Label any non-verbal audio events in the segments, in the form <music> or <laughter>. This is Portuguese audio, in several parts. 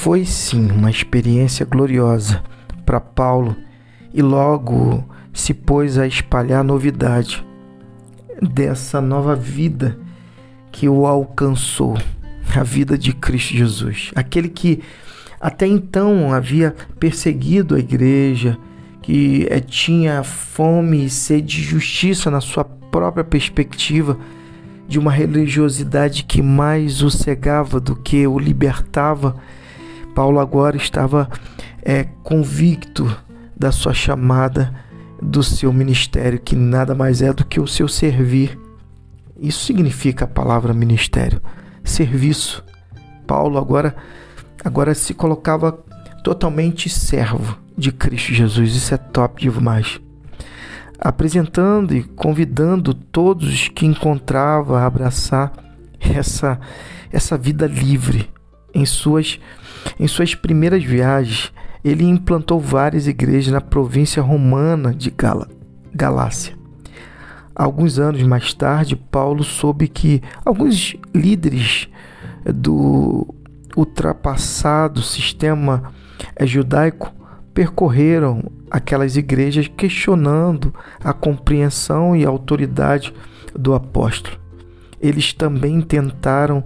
Foi sim uma experiência gloriosa para Paulo e logo se pôs a espalhar a novidade dessa nova vida que o alcançou, a vida de Cristo Jesus, aquele que até então havia perseguido a igreja, que é, tinha fome e sede de justiça na sua própria perspectiva, de uma religiosidade que mais o cegava do que o libertava. Paulo agora estava é, convicto da sua chamada, do seu ministério, que nada mais é do que o seu servir. Isso significa a palavra ministério, serviço. Paulo agora agora se colocava totalmente servo de Cristo Jesus. Isso é top demais. Apresentando e convidando todos que encontrava a abraçar essa, essa vida livre. Em suas, em suas primeiras viagens, ele implantou várias igrejas na província romana de Gala, Galácia. Alguns anos mais tarde, Paulo soube que alguns líderes do ultrapassado sistema judaico percorreram aquelas igrejas questionando a compreensão e a autoridade do apóstolo. Eles também tentaram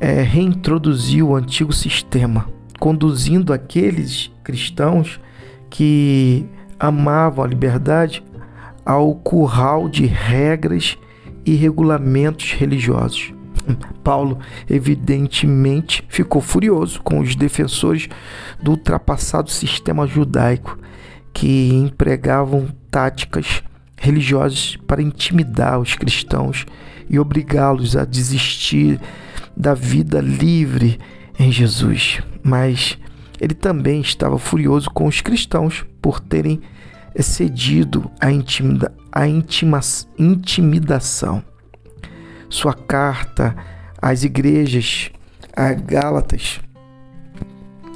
é, reintroduzir o antigo sistema, conduzindo aqueles cristãos que amavam a liberdade ao curral de regras e regulamentos religiosos. <laughs> Paulo, evidentemente, ficou furioso com os defensores do ultrapassado sistema judaico que empregavam táticas religiosas para intimidar os cristãos e obrigá-los a desistir da vida livre em Jesus. Mas ele também estava furioso com os cristãos por terem cedido à, intimida, à intimidação sua carta às igrejas, a Gálatas,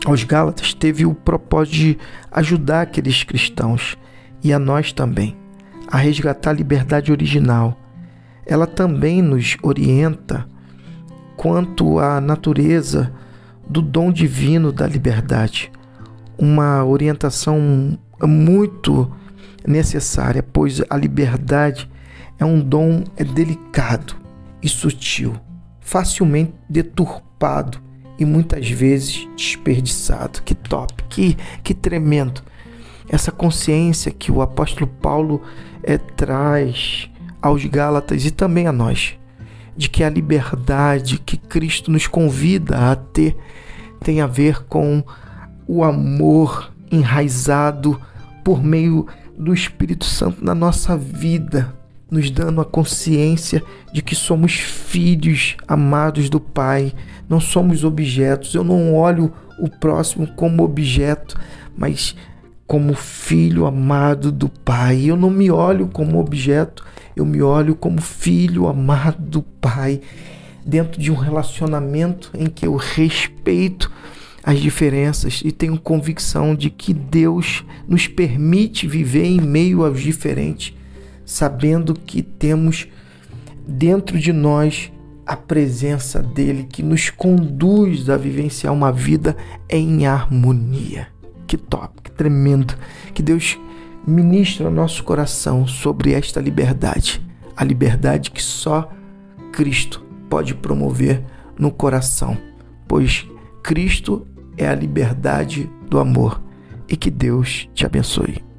aos Gálatas, teve o propósito de ajudar aqueles cristãos e a nós também a resgatar a liberdade original. Ela também nos orienta quanto à natureza do dom divino da liberdade. Uma orientação muito necessária, pois a liberdade é um dom delicado e sutil, facilmente deturpado e muitas vezes desperdiçado. Que top, que, que tremendo. Essa consciência que o apóstolo Paulo é, traz aos Gálatas e também a nós, de que a liberdade que Cristo nos convida a ter tem a ver com o amor enraizado por meio do Espírito Santo na nossa vida nos dando a consciência de que somos filhos amados do Pai, não somos objetos. Eu não olho o próximo como objeto, mas como filho amado do Pai. Eu não me olho como objeto, eu me olho como filho amado do Pai, dentro de um relacionamento em que eu respeito as diferenças e tenho convicção de que Deus nos permite viver em meio aos diferentes sabendo que temos dentro de nós a presença dele que nos conduz a vivenciar uma vida em harmonia. Que top, que tremendo. Que Deus ministre ao nosso coração sobre esta liberdade, a liberdade que só Cristo pode promover no coração, pois Cristo é a liberdade do amor. E que Deus te abençoe.